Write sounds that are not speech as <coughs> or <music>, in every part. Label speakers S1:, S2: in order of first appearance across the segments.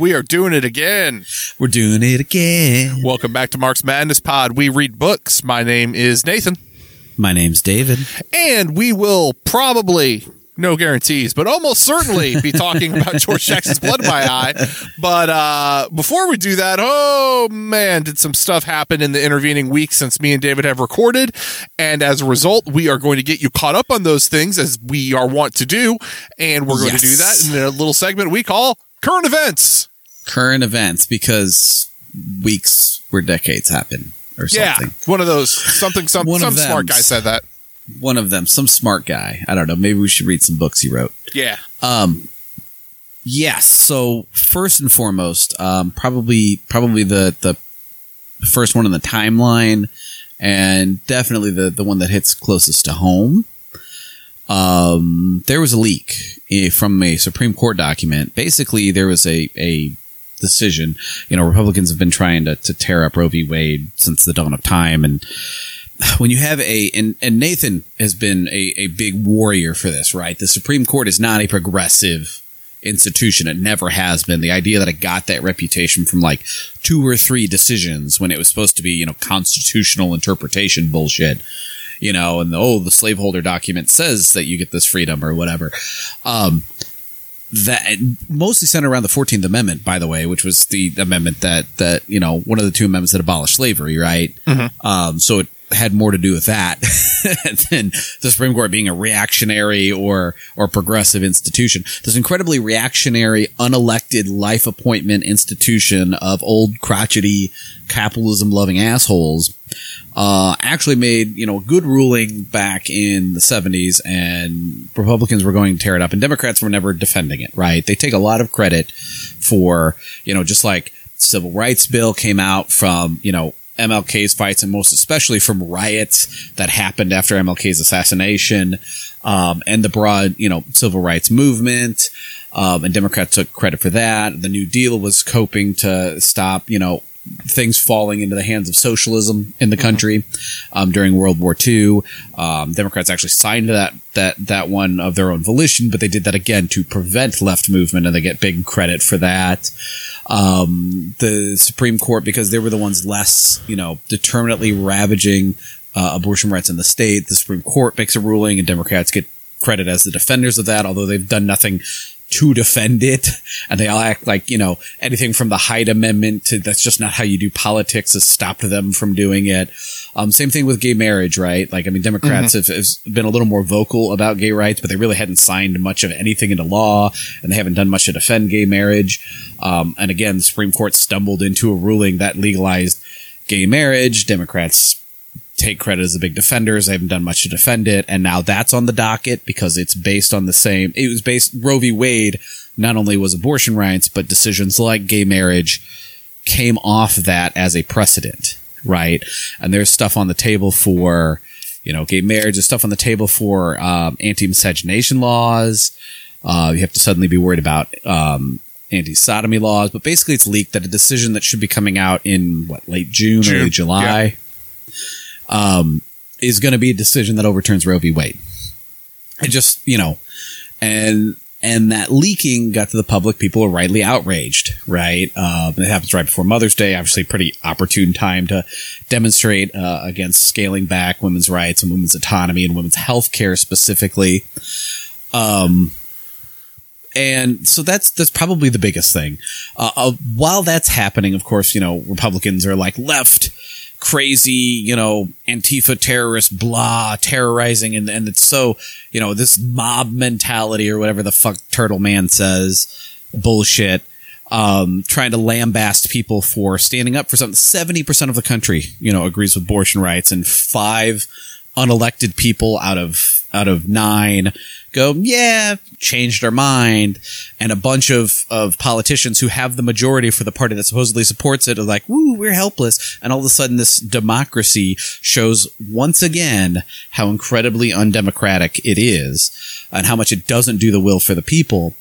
S1: We are doing it again.
S2: We're doing it again.
S1: Welcome back to Marx Madness Pod. We read books. My name is Nathan,
S2: My name's David.
S1: and we will probably, no guarantees, but almost certainly be talking about <laughs> George Jackson's Blood in My Eye. But uh, before we do that, oh man, did some stuff happen in the intervening week since me and David have recorded. And as a result, we are going to get you caught up on those things as we are wont to do. And we're going to do that in a little segment we call Current Events.
S2: Current events because weeks where decades happen or something.
S1: Yeah, one of those something some
S2: One
S1: some smart guy said that.
S2: One of them, some smart guy. I don't know. Maybe we should read some books he wrote.
S1: Yeah.
S2: Um, yes. So first and foremost, um, probably probably the the first one in the timeline, and definitely the the one that hits closest to home. Um, there was a leak eh, from a Supreme Court document. Basically, there was a a decision. You know, Republicans have been trying to, to tear up Roe v. Wade since the dawn of time, and when you have a and, and Nathan has been a, a big warrior for this, right? The Supreme Court is not a progressive institution. It never has been. The idea that it got that reputation from like two or three decisions when it was supposed to be, you know, constitutional interpretation bullshit. You know, and oh, the slaveholder document says that you get this freedom or whatever. Um, that mostly centered around the 14th Amendment, by the way, which was the amendment that, that, you know, one of the two amendments that abolished slavery, right? Um, so it had more to do with that <laughs> than the Supreme Court being a reactionary or, or progressive institution. This incredibly reactionary, unelected life appointment institution of old crotchety capitalism loving assholes uh, actually made you know a good ruling back in the 70s and republicans were going to tear it up and democrats were never defending it right they take a lot of credit for you know just like civil rights bill came out from you know mlk's fights and most especially from riots that happened after mlk's assassination um, and the broad you know civil rights movement um, and democrats took credit for that. The new deal was coping to stop you know things falling into the hands of socialism in the country um, during World War II. Um, Democrats actually signed that that that one of their own volition, but they did that again to prevent left movement, and they get big credit for that. Um, the Supreme Court, because they were the ones less, you know, determinately ravaging uh, abortion rights in the state, the Supreme Court makes a ruling, and Democrats get credit as the defenders of that, although they've done nothing to defend it. And they all act like, you know, anything from the Hyde Amendment to that's just not how you do politics has stopped them from doing it. Um, same thing with gay marriage, right? Like, I mean, Democrats have, have been a little more vocal about gay rights, but they really hadn't signed much of anything into law and they haven't done much to defend gay marriage. Um, and again, the Supreme Court stumbled into a ruling that legalized gay marriage. Democrats take credit as the big defenders. They haven't done much to defend it. And now that's on the docket because it's based on the same, it was based, Roe v. Wade not only was abortion rights, but decisions like gay marriage came off that as a precedent, right? And there's stuff on the table for, you know, gay marriage, there's stuff on the table for um, anti-miscegenation laws. Uh, you have to suddenly be worried about um, anti-sodomy laws, but basically it's leaked that a decision that should be coming out in what late June,
S1: June,
S2: early July, um, is going to be a decision that overturns Roe v. Wade. It just you know, and and that leaking got to the public. People are rightly outraged, right? Uh, it happens right before Mother's Day. Obviously, pretty opportune time to demonstrate uh, against scaling back women's rights and women's autonomy and women's health care specifically. Um, and so that's that's probably the biggest thing. Uh, uh, while that's happening, of course, you know Republicans are like left crazy, you know, Antifa terrorist, blah, terrorizing, and and it's so you know this mob mentality or whatever the fuck Turtle Man says, bullshit. Um, trying to lambast people for standing up for something. Seventy percent of the country, you know, agrees with abortion rights, and five unelected people out of out of nine go, yeah, changed our mind. And a bunch of, of politicians who have the majority for the party that supposedly supports it are like, woo, we're helpless. And all of a sudden this democracy shows once again how incredibly undemocratic it is and how much it doesn't do the will for the people.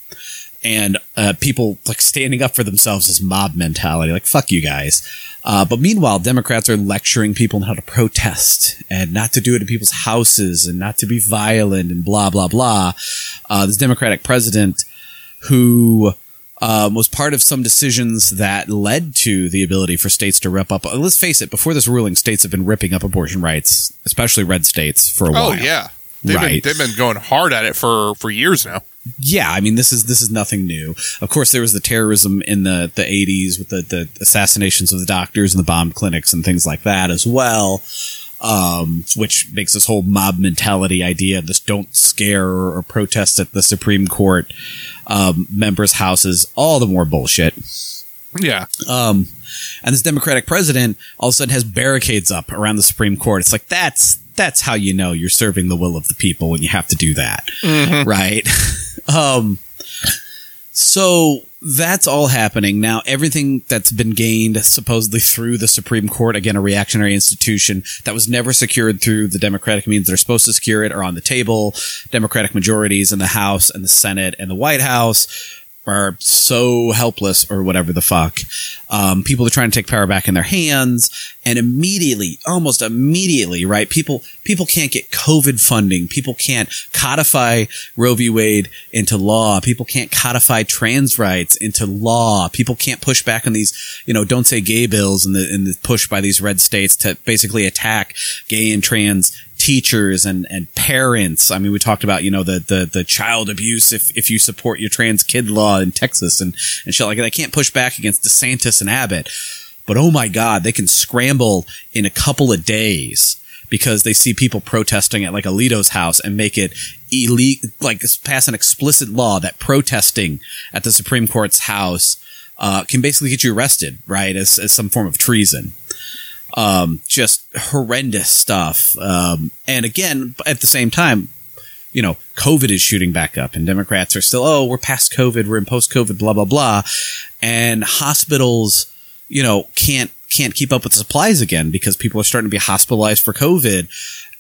S2: And uh, people like standing up for themselves as mob mentality. Like fuck you guys. Uh, but meanwhile, Democrats are lecturing people on how to protest and not to do it in people's houses and not to be violent and blah blah blah. Uh, this Democratic president who um, was part of some decisions that led to the ability for states to rip up. Let's face it, before this ruling, states have been ripping up abortion rights, especially red states, for a while.
S1: Oh yeah, they've
S2: Right.
S1: been they've been going hard at it for for years now.
S2: Yeah, I mean this is this is nothing new. Of course, there was the terrorism in the the eighties with the the assassinations of the doctors and the bombed clinics and things like that as well. Um, which makes this whole mob mentality idea, this don't scare or protest at the Supreme Court um, members' houses, all the more bullshit.
S1: Yeah,
S2: Um, and this Democratic president all of a sudden has barricades up around the Supreme Court. It's like that's that's how you know you're serving the will of the people when you have to do that, right? <laughs> um, so that's all happening now. Everything that's been gained supposedly through the Supreme Court, again, a reactionary institution that was never secured through the Democratic means that are supposed to secure it, are on the table. Democratic majorities in the House and the Senate and the White House are so helpless or whatever the fuck. Um, people are trying to take power back in their hands and immediately, almost immediately, right? People, people can't get COVID funding. People can't codify Roe v. Wade into law. People can't codify trans rights into law. People can't push back on these, you know, don't say gay bills and the, and the push by these red states to basically attack gay and trans teachers and, and parents. I mean, we talked about, you know, the, the, the child abuse if, if you support your trans kid law in Texas and, and shit like that. They can't push back against DeSantis and Abbott. But oh my God, they can scramble in a couple of days because they see people protesting at like Alito's house and make it illegal, like pass an explicit law that protesting at the Supreme Court's house uh, can basically get you arrested, right? As, as some form of treason um, just horrendous stuff. Um, and again, at the same time, you know, COVID is shooting back up and Democrats are still, oh, we're past COVID, we're in post COVID, blah, blah, blah. And hospitals, you know, can't, can't keep up with supplies again because people are starting to be hospitalized for COVID.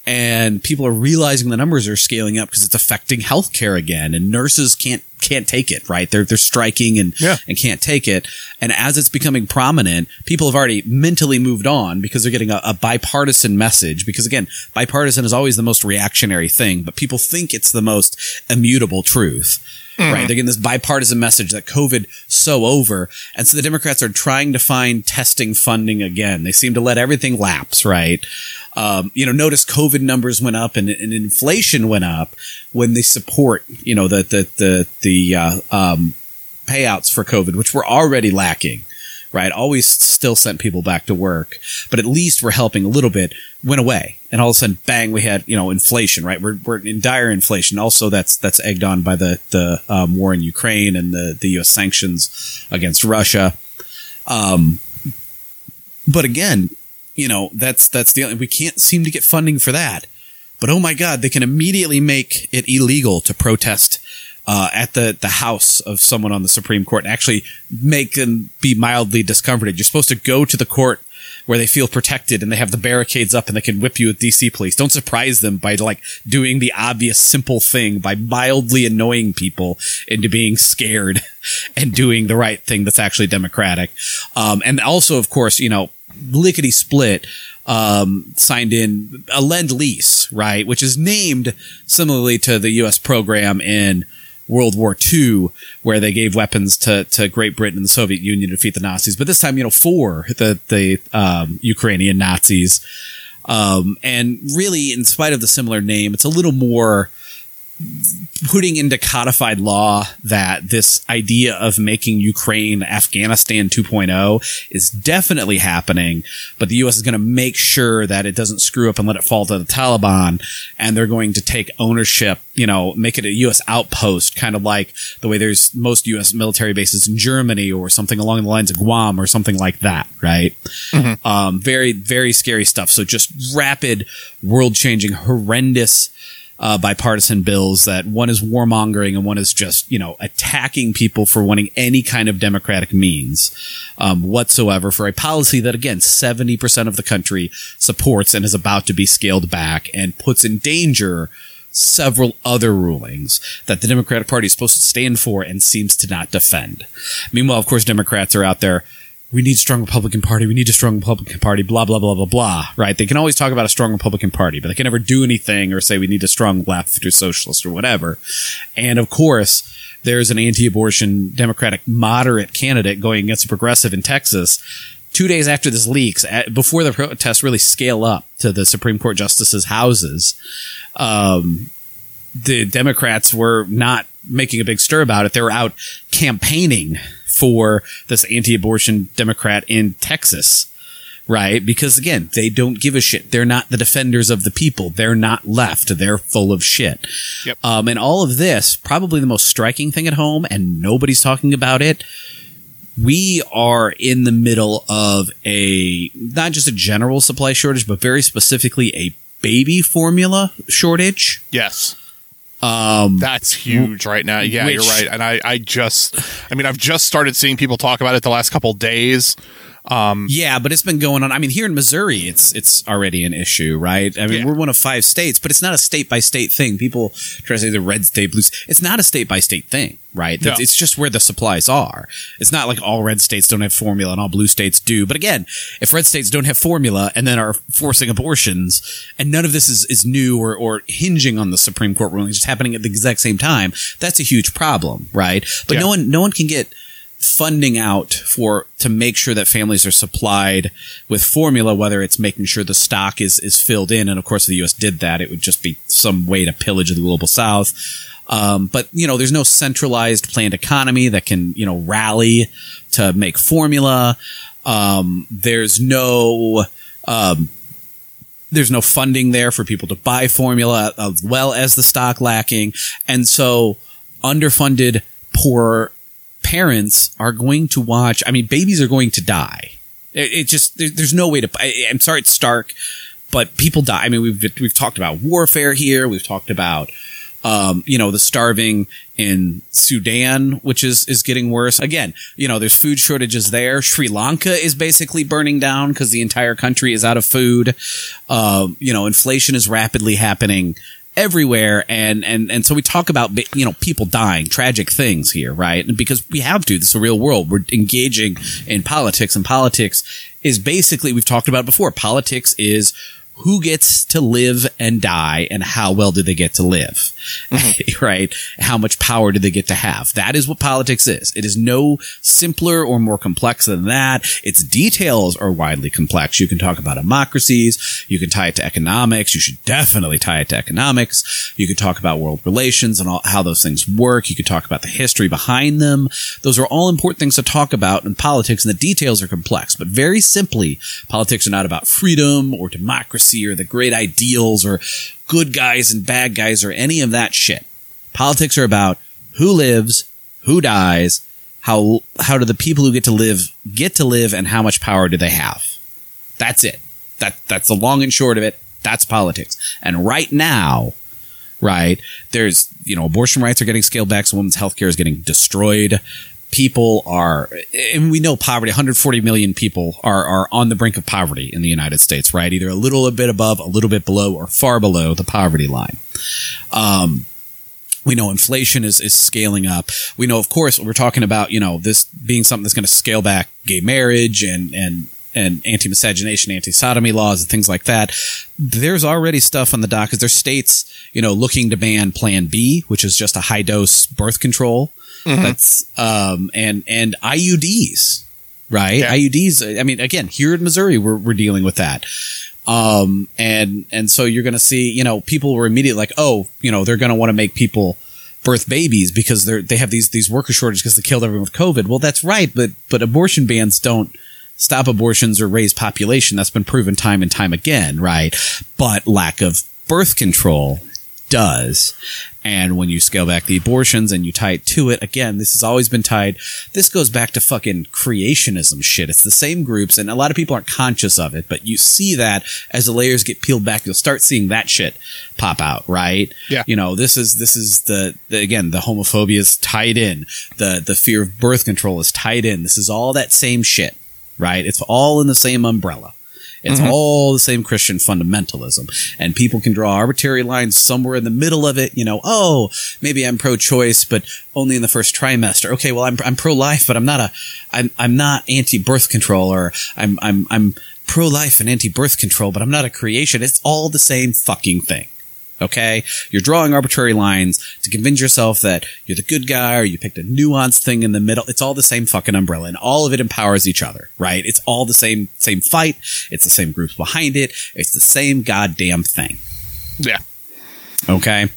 S2: And people are realizing the numbers are scaling up because it's affecting healthcare again and nurses can't, can't take it, right? They're, they're striking and,
S1: Yeah.
S2: and can't take it. And as it's becoming prominent, people have already mentally moved on because they're getting a, a bipartisan message. Because again, bipartisan is always the most reactionary thing, but people think it's the most immutable truth. Right. They're getting this bipartisan message that COVID so over. And so the Democrats are trying to find testing funding again. They seem to let everything lapse, right? Um, you know, notice COVID numbers went up and, and inflation went up when they support, you know, the, the, the, the, uh, um, payouts for COVID, which were already lacking, right? Always still sent people back to work, but at least we're helping a little bit, went away. And all of a sudden, bang, we had, you know, inflation, right? We're, we're in dire inflation. Also, that's, that's egged on by the, the, um, war in Ukraine and the, the U.S. sanctions against Russia. Um, but again, you know, that's, that's the, only we can't seem to get funding for that. But oh my God, they can immediately make it illegal to protest uh, at the, the house of someone on the Supreme Court and actually make them be mildly discomforted. You're supposed to go to the court where they feel protected and they have the barricades up and they can whip you with DC police. Don't surprise them by like doing the obvious simple thing by mildly annoying people into being scared <laughs> and doing the right thing that's actually democratic. Um, and also, of course, you know, lickety split um, signed in a lend lease, right, which is named similarly to the U.S. program in World War II, where they gave weapons to, to Great Britain and the Soviet Union to defeat the Nazis. But this time, you know, for the the um, Ukrainian Nazis. Um, and really, in spite of the similar name, it's a little more putting into codified law that this idea of making Ukraine Afghanistan 2.0 is definitely happening, but the U.S. is going to make sure that it doesn't screw up and let it fall to the Taliban, and they're going to take ownership, you know, make it a U.S. outpost, kind of like the way there's most U.S. military bases in Germany or something along the lines of Guam or something like that, right? Um, very, very scary stuff. So just rapid, world changing, horrendous uh, bipartisan bills that one is warmongering and one is just, you know, attacking people for wanting any kind of democratic means um, whatsoever for a policy that, again, 70% of the country supports and is about to be scaled back and puts in danger several other rulings that the Democratic Party is supposed to stand for and seems to not defend. Meanwhile, of course, Democrats are out there. We need a strong Republican Party. We need a strong Republican Party. Blah blah blah blah blah. Right? They can always talk about a strong Republican Party, but they can never do anything or say we need a strong left or socialist or whatever. And of course, there's an anti-abortion Democratic moderate candidate going against a progressive in Texas two days after this leaks, at, before the protests really scale up to the Supreme Court justices' houses, um, the Democrats were not making a big stir about it. They were out campaigning for this anti-abortion Democrat in Texas. Right? Because again, they don't give a shit. They're not the defenders of the people. They're not left. They're full of shit.
S1: Yep.
S2: Um, and all of this, probably the most striking thing at home, and nobody's talking about it, we are in the middle of a not just a general supply shortage, but very specifically a baby formula shortage.
S1: Yes.
S2: Um,
S1: That's huge right now. Yeah,
S2: Which-
S1: you're right. And I, I just, I mean, I've just started seeing people talk about it the last couple days.
S2: Um, yeah, but it's been going on. I mean, here in Missouri, it's it's already an issue, right? I mean,
S1: Yeah.
S2: we're one of five states, but it's not a state by state thing. People try to say the red state, blue. It's not a state by state thing, right?
S1: No.
S2: It's just where the supplies are. It's not like all red states don't have formula and all blue states do. But again, if red states don't have formula and then are forcing abortions, and none of this is, is new or, or hinging on the Supreme Court ruling, just happening at the exact same time, that's a huge problem, right? But
S1: Yeah.
S2: no one, no one can get funding out for to make sure that families are supplied with formula whether it's making sure the stock is is filled in. And of course the US did that. It would just be some way to pillage the global south. Um, but you know there's no centralized planned economy that can you know rally to make formula. Um, there's no um, there's no funding there for people to buy formula as well as the stock lacking. And so underfunded poor parents are going to watch i mean babies are going to die it, it just there, there's no way to I, i'm sorry it's stark but people die i mean we've we've talked about warfare here we've talked about um, you know the starving in Sudan, which is is getting worse. Again, you know there's food shortages there. Sri Lanka is basically burning down because the entire country is out of food. Um, you know, inflation is rapidly happening everywhere, and and and so we talk about you know people dying, tragic things here, right? And because we have to, this is a real world. We're engaging in politics, and politics is basically we've talked about before. Politics is who gets to live and die and how well do they get to live mm-hmm. <laughs> right? How much power do they get to have? That is what politics is. It is no simpler or more complex than that. Its details are widely complex. You can talk about democracies. You can tie it to economics. You should definitely tie it to economics. You could talk about world relations and all, how those things work. You could talk about the history behind them. Those are all important things to talk about in politics and the details are complex. But very simply politics are not about freedom or democracy or the great ideals or good guys and bad guys or any of that shit. Politics are about who lives who dies how how do the people who get to live get to live and how much power do they have? That's it. That that's the long and short of it. That's politics. And right now right there's you know abortion rights are getting scaled back so women's health care is getting destroyed people are and we know poverty 140 million people are are on the brink of poverty in the united states right either a little a bit above a little bit below or far below the poverty line um we know inflation is, is scaling up. We know, of course, we're talking about, you know, this being something that's going to scale back gay marriage and, and, and anti-miscegenation, anti-sodomy laws and things like that. There's already stuff on the docket. There's states, you know, looking to ban Plan B, which is just a high dose birth control. That's, um, and, and IUDs, right?
S1: Yeah.
S2: IUDs. I mean, again, here in Missouri, we're, we're dealing with that. Um, and, and so you're going to see, you know, people were immediately like, oh, you know, they're going to want to make people birth babies because they're, they have these, these worker shortages because they killed everyone with COVID. Well, that's right. But, but abortion bans don't stop abortions or raise population. That's been proven time and time again, right? But lack of birth control does. And when you scale back the abortions and you tie it to it, again, this has always been tied. This goes back to fucking creationism shit. It's the same groups, and a lot of people aren't conscious of it, but you see that as the layers get peeled back, you'll start seeing that shit pop out, right?
S1: Yeah.
S2: You know, this is this is the, the again, the homophobia is tied in. The the fear of birth control is tied in. This is all that same shit, right? It's all in the same umbrella. It's mm-hmm. all the same Christian fundamentalism. And people can draw arbitrary lines somewhere in the middle of it. You know, oh, maybe I'm pro choice, but only in the first trimester. Okay, well, I'm, I'm pro life, but I'm not a, I'm, I'm not anti birth control or I'm, I'm, I'm pro life and anti birth control, but I'm not a creation. It's all the same fucking thing. Okay. You're drawing arbitrary lines to convince yourself that you're the good guy or you picked a nuanced thing in the middle. It's all the same fucking umbrella and all of it empowers each other, right? It's all the same, same fight. It's the same groups behind it. It's the same goddamn thing.
S1: Yeah.
S2: Okay.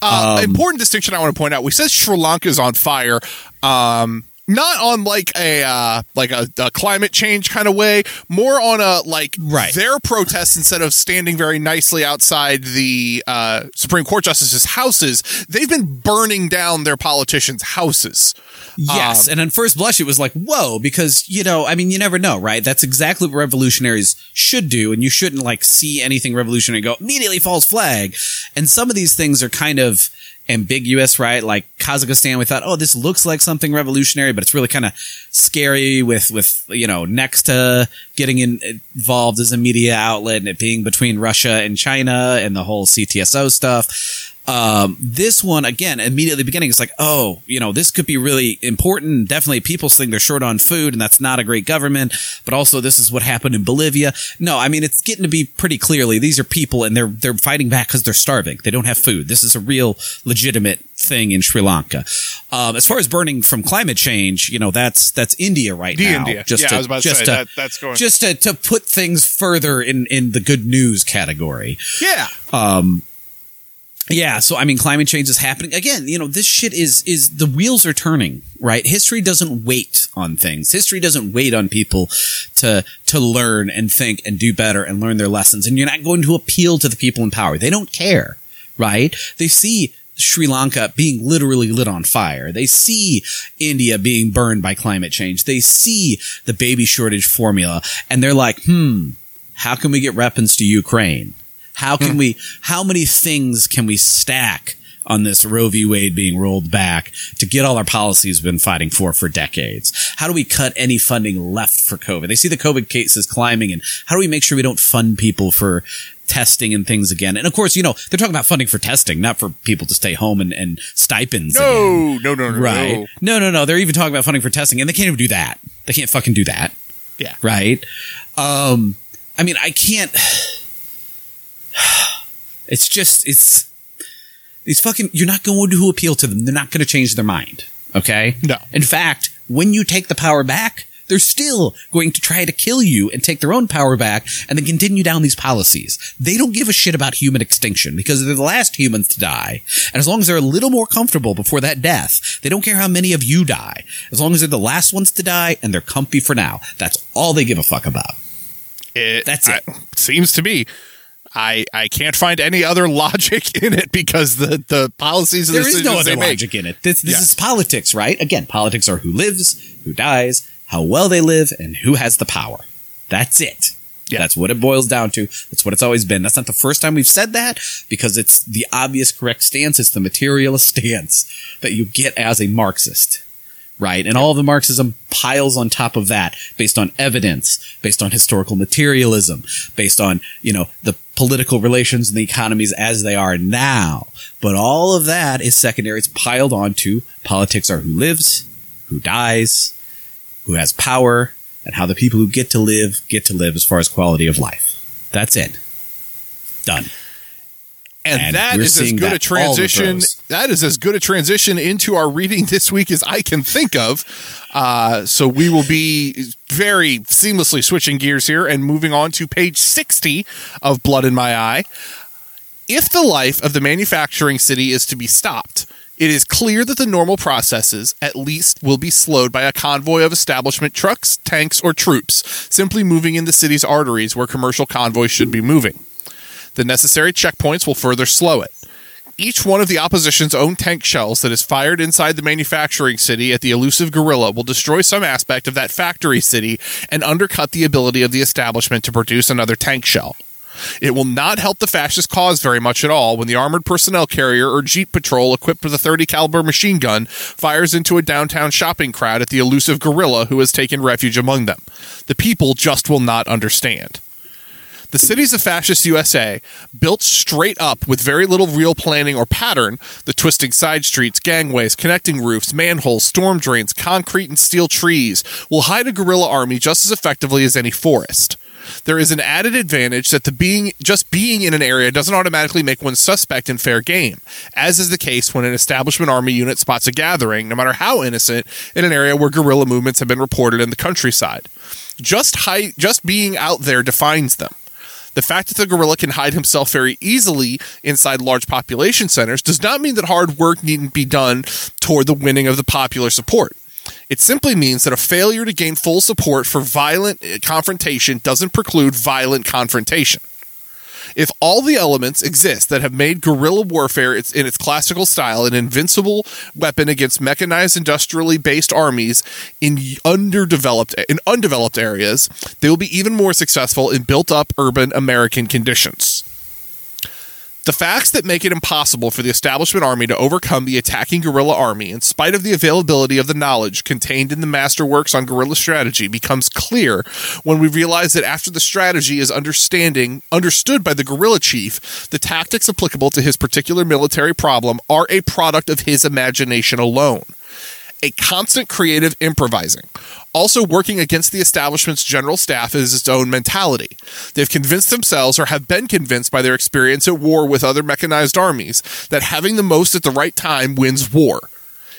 S1: Uh,
S2: Um,
S1: important distinction I want to point out. We said Sri Lanka is on fire. Um, not on like a uh, like a, a climate change kind of way, more on a like
S2: Right.
S1: their protest instead of standing very nicely outside the uh, Supreme Court justices' houses. They've been burning down their politicians' houses.
S2: Yes. and on first blush, it was like, whoa, because, you know, I mean, you never know, right? That's exactly what revolutionaries should do. And you shouldn't like see anything revolutionary go immediately false flag. And some of these things are kind of ambiguous, right? Like Kazakhstan, we thought, oh, this looks like something revolutionary, but it's really kind of scary with, with, you know, next to getting in, involved as a media outlet and it being between Russia and China and the whole CTSO stuff. Um, this one again, immediately beginning, it's like, oh, you know, this could be really important. Definitely people saying they're short on food and that's not a great government, but also this is what happened in Bolivia. No, I mean, it's getting to be pretty clearly these are people and they're, they're fighting back because they're starving. They don't have food. This is a real legitimate thing in Sri Lanka. Um, as far as burning from climate change, you know, that's, that's India right
S1: The
S2: now.
S1: India. Yeah, I was about to
S2: just
S1: say, that- that's going-
S2: just to, to put things further in, in the good news category.
S1: Yeah,
S2: Yeah, so I mean, climate change is happening again. You know, this shit is is the wheels are turning. Right, history doesn't wait on things. History doesn't wait on people to to learn and think and do better and learn their lessons. And you're not going to appeal to the people in power. They don't care. Right? They see Sri Lanka being literally lit on fire. They see India being burned by climate change. They see the baby shortage formula, and they're like, hmm, how can we get weapons to Ukraine? How can we, how many things can we stack on this Roe v. Wade being rolled back to get all our policies we've been fighting for for decades? How do we cut any funding left for COVID? They see the COVID cases climbing and how do we make sure we don't fund people for testing and things again? And of course, you know, they're talking about funding for testing, not for people to stay home and, and stipends. again.
S1: no, no, no, no,
S2: Right.
S1: no.
S2: No, no, no. They're even talking about funding for testing and they can't even do that. They can't fucking do that
S1: Yeah,
S2: right? Um, I mean, I can't. <sighs> It's just it's these fucking. You're not going to appeal to them. They're not going to change their mind. Okay.
S1: No.
S2: In fact, when you take the power back, they're still going to try to kill you and take their own power back and then continue down these policies. They don't give a shit about human extinction because they're the last humans to die. And as long as they're a little more comfortable before that death, they don't care how many of you die. As long as they're the last ones to die and they're comfy for now. That's all they give a fuck about.
S1: It,
S2: That's it.
S1: I- seems to be. I I can't find any other logic <laughs> in it because the the policies and
S2: There is no other logic in it. This, this
S1: Yeah.
S2: is politics, right? Again, politics are who lives, who dies, how well they live, and who has the power. That's it.
S1: Yeah.
S2: That's what it boils down to. That's what it's always been. That's not the first time we've said that because it's the obvious correct stance. It's the materialist <laughs> stance that you get as a Marxist. Right. And all of the Marxism piles on top of that based on evidence, based on historical materialism, based on, you know, the political relations and the economies as they are now. But all of that is secondary. It's piled onto politics are who lives, who dies, who has power, and how the people who get to live get to live as far as quality of life. That's it. Done.
S1: And,
S2: And
S1: that as good a transition. That is as good a transition into our reading this week as I can think of. Uh, so we will be very seamlessly switching gears here and moving on to page 60 of Blood in My Eye. If the life of the manufacturing city is to be stopped, it is clear that the normal processes, at least, will be slowed by a convoy of establishment trucks, tanks, or troops simply moving in the city's arteries where commercial convoys should be moving. The necessary checkpoints will further slow it. Each one of the opposition's own tank shells that is fired inside the manufacturing city at the elusive guerrilla will destroy some aspect of that factory city and undercut the ability of the establishment to produce another tank shell. It will not help the fascist cause very much at all when the armored personnel carrier or jeep patrol equipped with a 30 caliber machine gun fires into a downtown shopping crowd at the elusive guerrilla who has taken refuge among them. The people just will not understand. The cities of fascist USA, built straight up with very little real planning or pattern, the twisting side streets, gangways, connecting roofs, manholes, storm drains, concrete and steel trees, will hide a guerrilla army just as effectively as any forest. There is an added advantage that the being just being in an area doesn't automatically make one suspect in fair game, as is the case when an establishment army unit spots a gathering, no matter how innocent, in an area where guerrilla movements have been reported in the countryside. Just hide, just being out there defines them. The fact that the guerrilla can hide himself very easily inside large population centers does not mean that hard work needn't be done toward the winning of the popular support. It simply means that a failure to gain full support for violent uh, confrontation doesn't preclude violent confrontation. If all the elements exist that have made guerrilla warfare in its classical style an invincible weapon against mechanized industrially based armies in underdeveloped in undeveloped areas, they will be even more successful in built up urban American conditions. The facts that make it impossible for the establishment army to overcome the attacking guerrilla army, in spite of the availability of the knowledge contained in the masterworks on guerrilla strategy, becomes clear when we realize that after the strategy is understanding understood by the guerrilla chief, the tactics applicable to his particular military problem are a product of his imagination alone a constant creative improvising. Also, working against the establishment's general staff is its own mentality. They've convinced themselves, or have been convinced by their experience at war with other mechanized armies, that having the most at the right time wins war.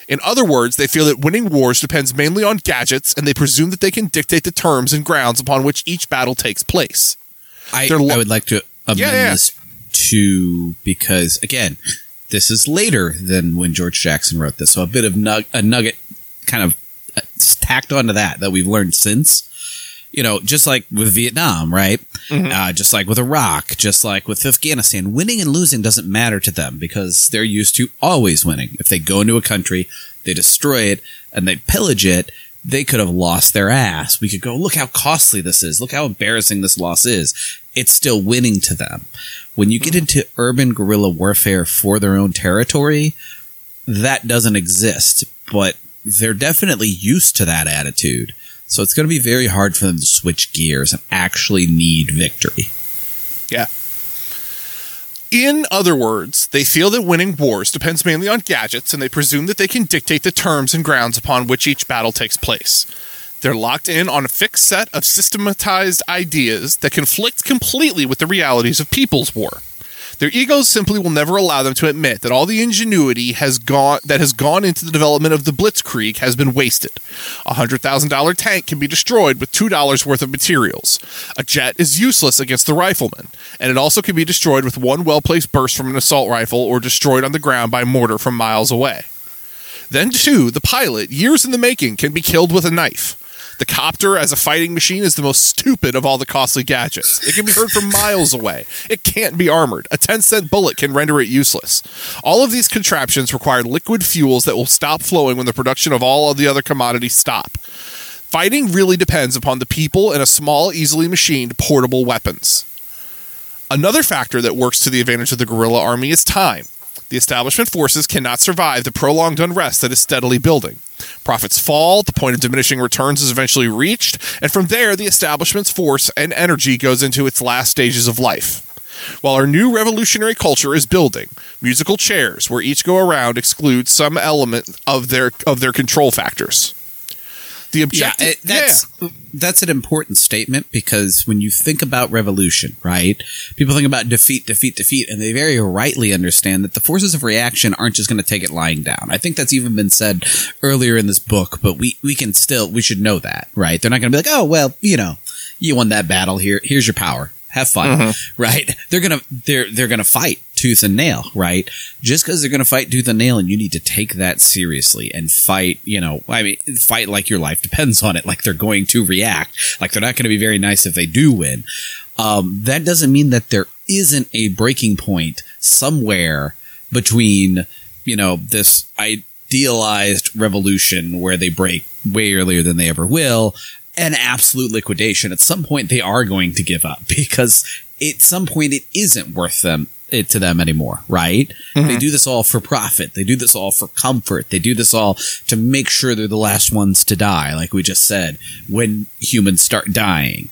S1: In other words, they feel that winning wars depends mainly on gadgets, and they presume that they can dictate the terms and grounds upon which each battle takes place.
S2: I, lo- I would like to amend
S1: yeah, yeah.
S2: this to because again, this is later than when George Jackson wrote this. So a bit of nug- a nugget kind of uh, tacked onto that that we've learned since. You know, just like with Vietnam, right? Mm-hmm. Uh, just like with Iraq, just like with Afghanistan, winning and losing doesn't matter to them because they're used to always winning. If they go into a country, they destroy it and they pillage it, they could have lost their ass. We could go, look how costly this is. Look how embarrassing this loss is. It's still winning to them. When you get into urban guerrilla warfare for their own territory, that doesn't exist, but they're definitely used to that attitude. So it's going to be very hard for them to switch gears and actually need victory.
S1: Yeah. In other words, they feel that winning wars depends mainly on gadgets, and they presume that they can dictate the terms and grounds upon which each battle takes place. They're locked in on a fixed set of systematized ideas that conflict completely with the realities of people's war. Their egos simply will never allow them to admit that all the ingenuity has gone that has gone into the development of the Blitzkrieg has been wasted. A hundred thousand dollar tank can be destroyed with two dollars worth of materials. A jet is useless against the rifleman, and it also can be destroyed with one well placed burst from an assault rifle or destroyed on the ground by mortar from miles away. Then, too, the pilot, years in the making, can be killed with a knife. The copter as a fighting machine is the most stupid of all the costly gadgets. It can be heard from miles away. It can't be armored. A 10 cent bullet can render it useless. All of these contraptions require liquid fuels that will stop flowing when the production of all of the other commodities stop. Fighting really depends upon the people and a small, easily machined portable weapons. Another factor that works to the advantage of the guerrilla army is time. The establishment forces cannot survive the prolonged unrest that is steadily building. Profits fall, the point of diminishing returns is eventually reached, and from there, the establishment's force and energy goes into its last stages of life. While our new revolutionary culture is building, musical chairs where each go around exclude some element of their of their control factors. The objective,
S2: yeah, it, that's
S1: yeah.
S2: that's an important statement because when you think about revolution, right? People think about defeat, defeat, defeat, and they very rightly understand that the forces of reaction aren't just going to take it lying down. I think that's even been said earlier in this book, but we we can still we should know that, right? They're not going to be like, oh well, you know, you won that battle here. Here's your power. Have fun, mm-hmm. right? They're gonna they're they're gonna fight tooth and nail, right? Just because they're going to fight tooth and nail and you need to take that seriously and fight, you know, I mean, fight like your life depends on it, like they're going to react, like they're not going to be very nice if they do win. Um, that doesn't mean that there isn't a breaking point somewhere between, you know, this idealized revolution where they break way earlier than they ever will and absolute liquidation. At some point, they are going to give up <laughs> because at some point it isn't worth them it to them anymore, right? Mm-hmm. They do this all for profit. They do this all for comfort. They do this all to make sure they're the last ones to die, like we just said, when humans start dying.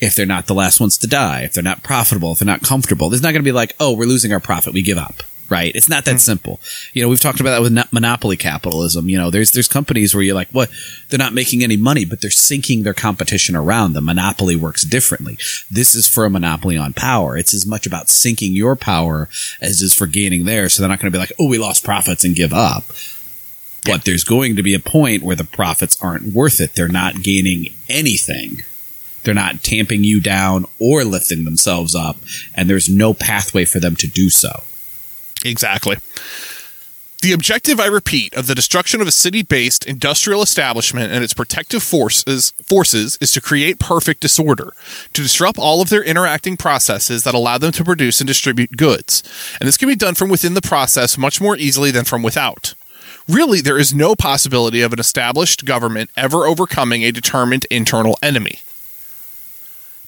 S2: if they're not the last ones to die, if they're not profitable, if they're not comfortable. There's not going to be like, oh, we're losing our profit, we give up. Right? It's not that hmm. simple. You know, we've talked about that with monopoly capitalism. You know, there's there's companies where you're like, what? They're not making any money, but they're sinking their competition around them. Monopoly works differently. This is for a monopoly on power. It's as much about sinking your power as it is for gaining theirs. So they're not going to be like, oh, we lost profits and give up. But there's going to be a point where the profits aren't worth it. They're not gaining anything. They're not tamping you down or lifting themselves up, and there's no pathway for them to do so.
S1: Exactly. The objective, I repeat, of the destruction of a city-based industrial establishment and its protective forces forces is to create perfect disorder, to disrupt all of their interacting processes that allow them to produce and distribute goods. And this can be done from within the process much more easily than from without. Really, there is no possibility of an established government ever overcoming a determined internal enemy.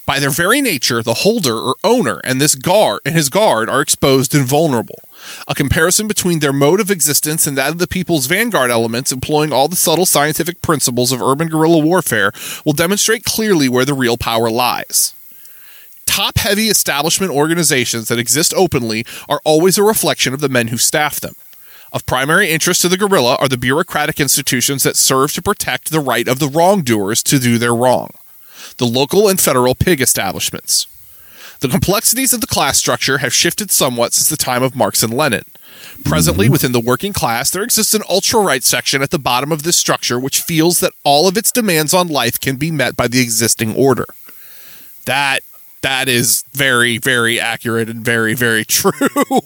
S1: By their very nature, the holder or owner and this guard and his guard are exposed and vulnerable. A comparison between their mode of existence and that of the people's vanguard elements employing all the subtle scientific principles of urban guerrilla warfare will demonstrate clearly where the real power lies. Top heavy establishment organizations that exist openly are always a reflection of the men who staff them. Of primary interest to the guerrilla are the bureaucratic institutions that serve to protect the right of the wrongdoers to do their wrong the local and federal pig establishments. The complexities of the class structure have shifted somewhat since the time of Marx and Lenin. Presently, mm-hmm. within the working class, there exists an ultra right section at the bottom of this structure which feels that all of its demands on life can be met by the existing order. That that is very, very accurate and very, very <laughs> true.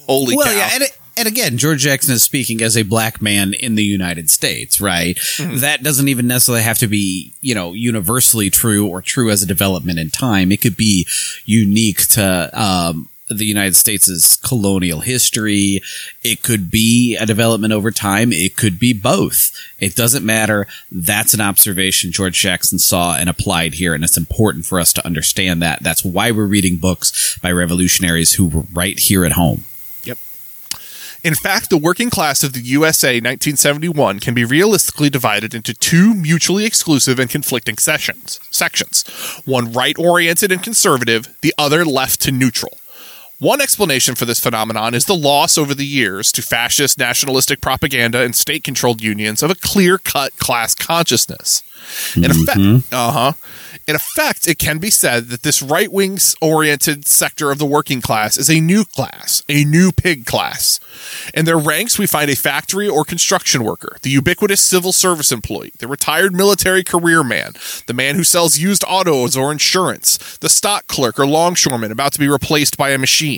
S1: Holy
S2: well,
S1: cow.
S2: yeah, and, it, and again, George Jackson is speaking as a black man in the United States, right? That doesn't even necessarily have to be, you know, universally true or true as a development in time. It could be unique to um, the United States' colonial history. It could be a development over time. It could be both. It doesn't matter. That's an observation George Jackson saw and applied here, and it's important for us to understand that. That's why we're reading books by revolutionaries who were right here at home.
S1: In fact, the working class of the USA 1971 can be realistically divided into two mutually exclusive and conflicting sessions, sections. One right oriented and conservative, the other left to neutral. One explanation for this phenomenon is the loss over the years to fascist nationalistic propaganda and state controlled unions of a clear cut class consciousness. In effect, uh huh. In effect, it can be said that this right wing oriented sector of the working class is a new class, a new pig class. In their ranks, we find a factory or construction worker, the ubiquitous civil service employee, the retired military career man, the man who sells used autos or insurance, the stock clerk or longshoreman about to be replaced by a machine.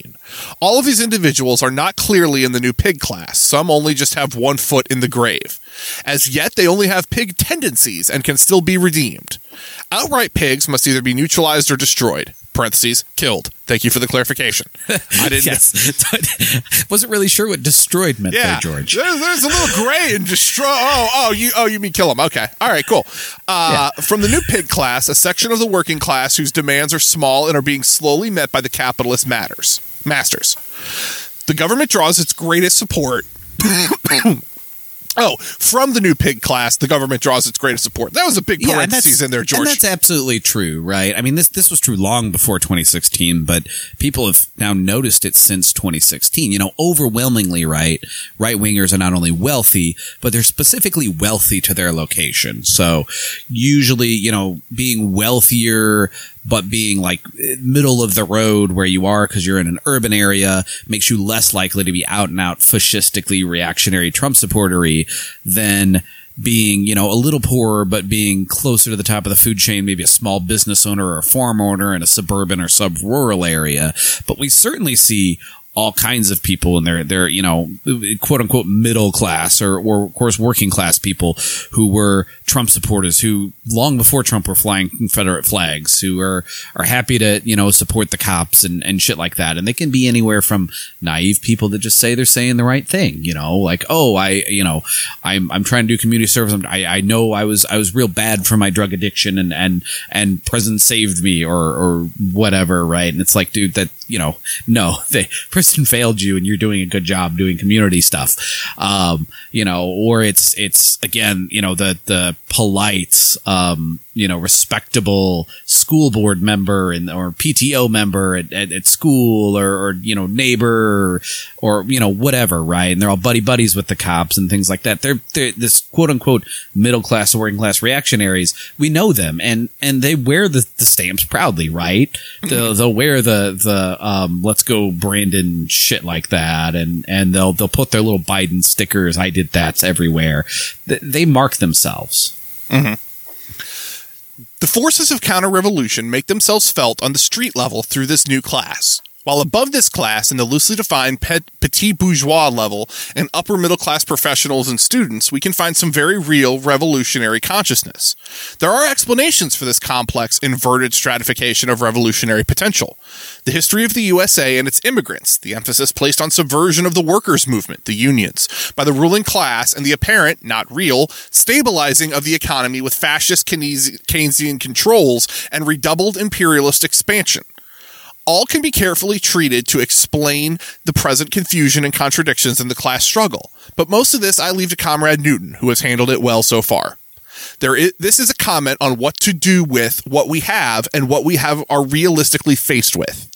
S1: All of these individuals are not clearly in the new pig class. Some only just have one foot in the grave. As yet, they only have pig tendencies and can still be redeemed. Outright pigs must either be neutralized or destroyed. Parentheses, killed. Thank you for the clarification. I didn't. <laughs>
S2: yes. <laughs> Wasn't really sure what destroyed meant
S1: Yeah,
S2: there, George.
S1: There's, there's a little gray in destroy. Oh, oh, you, oh, you mean kill them? Okay, all right, cool. Uh, From the new pig class, a section of the working class whose demands are small and are being slowly met by the capitalist matters masters. The government draws its greatest support. <coughs> <coughs> oh, from the new pig class, the government draws its greatest support. That was a big parentheses in there, George.
S2: And that's absolutely true, right? I mean, this this was true long before 2016, but people have now noticed it since 2016. You know, overwhelmingly, right? Right wingers are not only wealthy, but they're specifically wealthy to their location. So usually, you know, being wealthier but being like middle of the road where you are because you're in an urban area makes you less likely to be out and out fascistically reactionary Trump supportery than being, you know, a little poorer, but being closer to the top of the food chain, maybe a small business owner or a farm owner in a suburban or sub rural area. But we certainly see all kinds of people in they're you know, quote unquote middle class or, or of course working class people who were Trump supporters who long before Trump were flying Confederate flags, who are, are happy to, you know, support the cops and, and shit like that. And they can be anywhere from naive people that just say they're saying the right thing, you know, like, oh, I, you know, I'm, I'm trying to do community service. I, I know I was, I was real bad for my drug addiction and, and, and prison saved me or, or whatever. Right. And it's like, dude, that, you know, <laughs> no, <laughs> they, prison failed you and you're doing a good job doing community stuff. Um, you know, or it's, it's again, you know, the, the polite, um, you know, respectable school board member and or PTO member at, at, at school or, or, you know, neighbor or, or, you know, whatever, right? And they're all buddy buddies with the cops and things like that. They're, they're this quote unquote middle class or working class reactionaries. We know them and, and they wear the, the stamps proudly, right? They'll, <laughs> they'll wear the, the, um, let's go Brandon shit like that. And, and they'll, they'll put their little Biden stickers. I did that's everywhere. They, they mark themselves.
S1: Mm-hmm. The forces of counter revolution make themselves felt on the street level through this new class. While above this class, in the loosely defined petit bourgeois level and upper middle class professionals and students, we can find some very real revolutionary consciousness. There are explanations for this complex, inverted stratification of revolutionary potential. The history of the USA and its immigrants, the emphasis placed on subversion of the workers' movement, the unions, by the ruling class, and the apparent, not real, stabilizing of the economy with fascist Keynesian controls and redoubled imperialist expansion all can be carefully treated to explain the present confusion and contradictions in the class struggle. But most of this I leave to Comrade Newton, who has handled it well so far. There is, this is a comment on what to do with what we have and what we have are realistically faced with.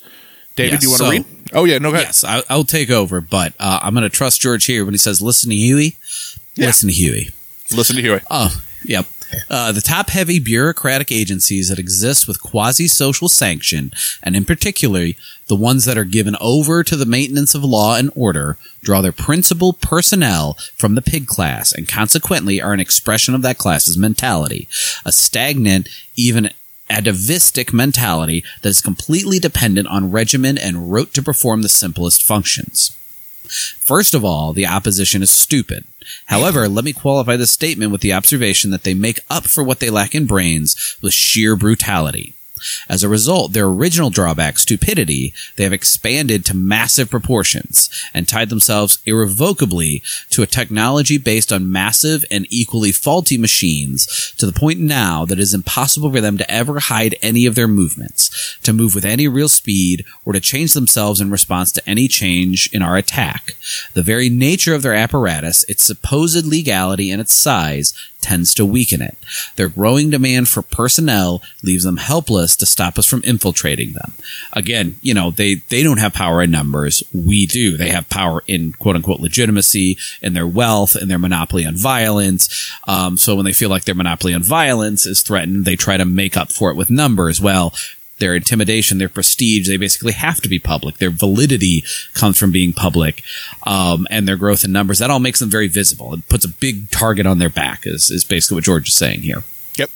S1: David, yes, do you want so, to read? Oh yeah, no. Go
S2: yes, I, will take over, but uh, I'm going to trust George here when he says, "Listen to Huey." Yeah. Listen to Huey.
S1: Listen to Huey.
S2: Oh, yep. Uh, the top heavy bureaucratic agencies that exist with quasi social sanction, and in particular, the ones that are given over to the maintenance of law and order, draw their principal personnel from the pig class and consequently are an expression of that class's mentality. A stagnant, even atavistic mentality that is completely dependent on regimen and rote to perform the simplest functions. First of all, the opposition is stupid. However, let me qualify this statement with the observation that they make up for what they lack in brains with sheer brutality. As a result, their original drawback, stupidity, they have expanded to massive proportions and tied themselves irrevocably to a technology based on massive and equally faulty machines to the point now that it is impossible for them to ever hide any of their movements, to move with any real speed, or to change themselves in response to any change in our attack. The very nature of their apparatus, its supposed legality and its size, tends to weaken it. Their growing demand for personnel leaves them helpless to stop us from infiltrating them. Again, you know, they, they don't have power in numbers. We do. They have power in quote unquote legitimacy and their wealth and their monopoly on violence. Um, so when they feel like their monopoly on violence is threatened, they try to make up for it with numbers. Well, their intimidation, their prestige, they basically have to be public. Their validity comes from being public, um, and their growth in numbers. That all makes them very visible. It puts a big target on their back. Is is basically what George is saying here.
S1: Yep.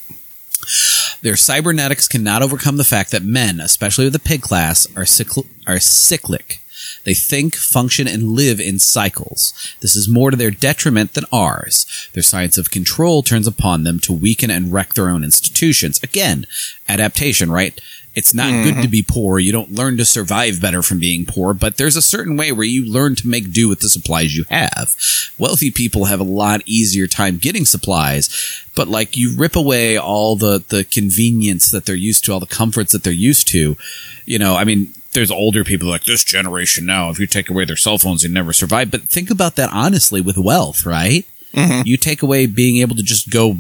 S2: Their cybernetics cannot overcome the fact that men, especially with the pig class, are cycl- are cyclic. They think, function, and live in cycles. This is more to their detriment than ours. Their science of control turns upon them to weaken and wreck their own institutions. Again, adaptation, right? It's not mm-hmm. good to be poor. You don't learn to survive better from being poor, but there's a certain way where you learn to make do with the supplies you have. Wealthy people have a lot easier time getting supplies, but like you rip away all the, the convenience that they're used to, all the comforts that they're used to. You know, I mean, there's older people like this generation now. If you take away their cell phones, they never survive. But think about that honestly with wealth, right? Mm-hmm. You take away being able to just go,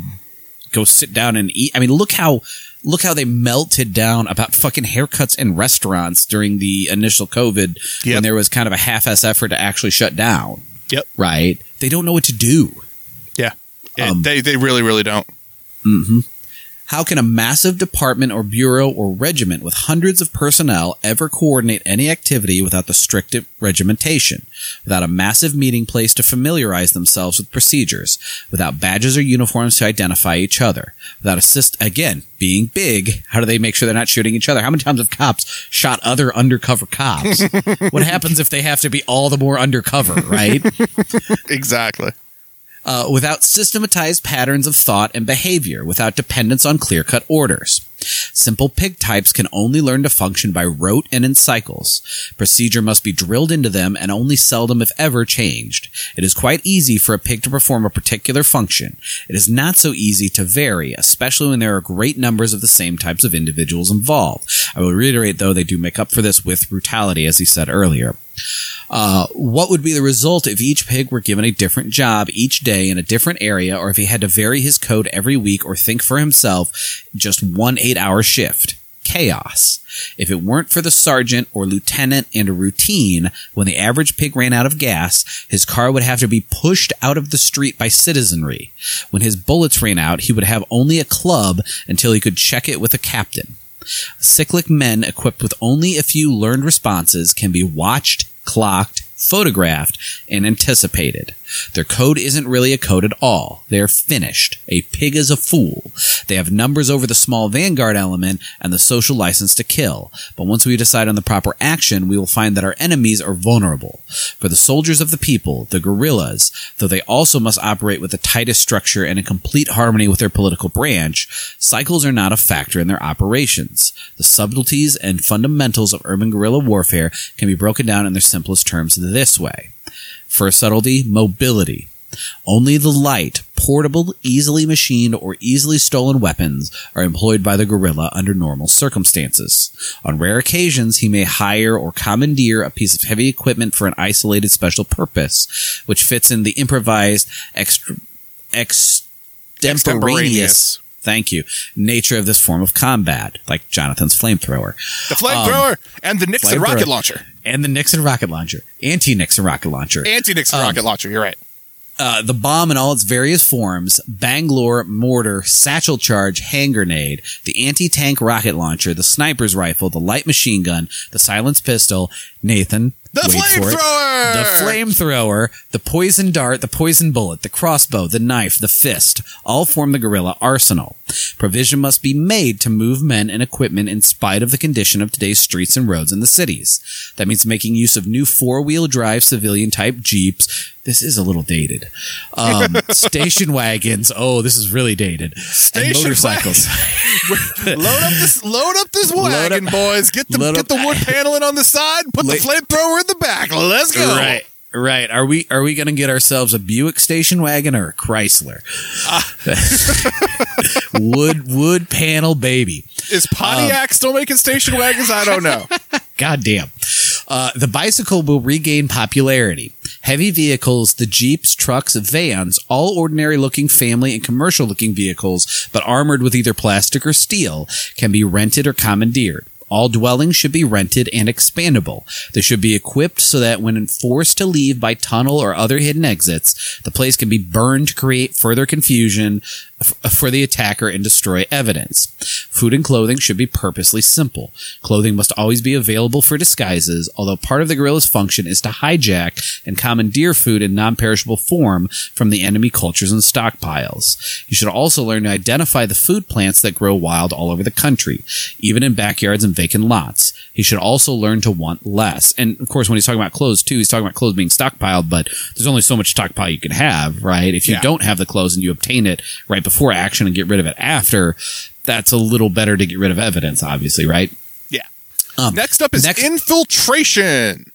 S2: go sit down and eat. I mean, look how look how they melted down about fucking haircuts in restaurants during the initial COVID yep. when there was kind of a half-ass effort to actually shut down.
S1: Yep.
S2: Right. They don't know what to do.
S1: Yeah. Um, they they really really don't.
S2: Mm-hmm. How can a massive department or bureau or regiment with hundreds of personnel ever coordinate any activity without the strict regimentation, without a massive meeting place to familiarize themselves with procedures, without badges or uniforms to identify each other, without assist, again, being big, how do they make sure they're not shooting each other? How many times have cops shot other undercover cops? <laughs> what happens if they have to be all the more undercover, right?
S1: exactly
S2: uh, without systematized patterns of thought and behavior, without dependence on clear cut orders. Simple pig types can only learn to function by rote and in cycles. Procedure must be drilled into them and only seldom, if ever, changed. It is quite easy for a pig to perform a particular function. It is not so easy to vary, especially when there are great numbers of the same types of individuals involved. I will reiterate, though, they do make up for this with brutality, as he said earlier. Uh, what would be the result if each pig were given a different job each day in a different area, or if he had to vary his code every week or think for himself just one eight hour shift? Chaos. If it weren't for the sergeant or lieutenant and a routine, when the average pig ran out of gas, his car would have to be pushed out of the street by citizenry. When his bullets ran out, he would have only a club until he could check it with a captain. Cyclic men equipped with only a few learned responses can be watched, clocked, photographed, and anticipated. Their code isn't really a code at all. They're finished. A pig is a fool. They have numbers over the small vanguard element and the social license to kill. But once we decide on the proper action, we will find that our enemies are vulnerable. For the soldiers of the people, the guerrillas, though they also must operate with the tightest structure and in complete harmony with their political branch, cycles are not a factor in their operations. The subtleties and fundamentals of urban guerrilla warfare can be broken down in their simplest terms this way. First subtlety, mobility. Only the light, portable, easily machined, or easily stolen weapons are employed by the guerrilla under normal circumstances. On rare occasions, he may hire or commandeer a piece of heavy equipment for an isolated special purpose, which fits in the improvised extra, extemporaneous,
S1: Extemporaneous.
S2: Thank you, nature of this form of combat, like Jonathan's flamethrower.
S1: The flamethrower and the Nixon rocket launcher.
S2: And the Nixon rocket launcher, anti-Nixon rocket launcher.
S1: Anti Nixon
S2: Um,
S1: rocket launcher. You're right.
S2: uh, the bomb in all its various forms Bangalore, mortar, satchel charge, hand grenade, the anti tank rocket launcher, the sniper's rifle, the light machine gun, the silenced pistol, Nathan.
S1: The
S2: wait for it,
S1: flamethrower!
S2: The flamethrower, the poison dart, the poison bullet, the crossbow, the knife, the fist, all form the guerrilla arsenal. Provision must be made to move men and equipment in spite of the condition of today's streets and roads in the cities. That means making use of new four-wheel drive civilian type jeeps. This is a little dated. Um, <laughs> station wagons. Oh, this is really dated. and
S1: Station
S2: motorcycles. <laughs>
S1: load up this load up this wagon,
S2: up-
S1: boys. Get the get
S2: up-
S1: the wood paneling on the side. Put
S2: La-
S1: the flamethrower the back. Let's go.
S2: Right. Right. Are we are we going to get ourselves a Buick station wagon or a Chrysler? <laughs> wood wood panel baby.
S1: Is Pontiac still making station wagons? I don't know. <laughs>
S2: God damn. Uh, the bicycle will regain popularity. Heavy vehicles, the Jeeps, trucks, vans, all ordinary looking family and commercial looking vehicles, but armored with either plastic or steel, can be rented or commandeered. All dwellings should be rented and expandable. They should be equipped so that when forced to leave by tunnel or other hidden exits, the place can be burned to create further confusion f- for the attacker and destroy evidence. Food and clothing should be purposely simple. Clothing must always be available for disguises, although part of the guerrilla's function is to hijack and commandeer food in non-perishable form from the enemy cultures and stockpiles. You should also learn to identify the food plants that grow wild all over the country, even in backyards and vacant lots. He should also learn to want less. And of course, when he's talking about clothes too, he's talking about clothes being stockpiled, but there's only so much stockpile you can have, right? If you
S1: Yeah.
S2: don't have the clothes and you obtain it right before action and get rid of it after, that's a little better to get rid of evidence, obviously, right?
S1: Yeah.
S2: Um,
S1: Next up is
S2: next-
S1: infiltration.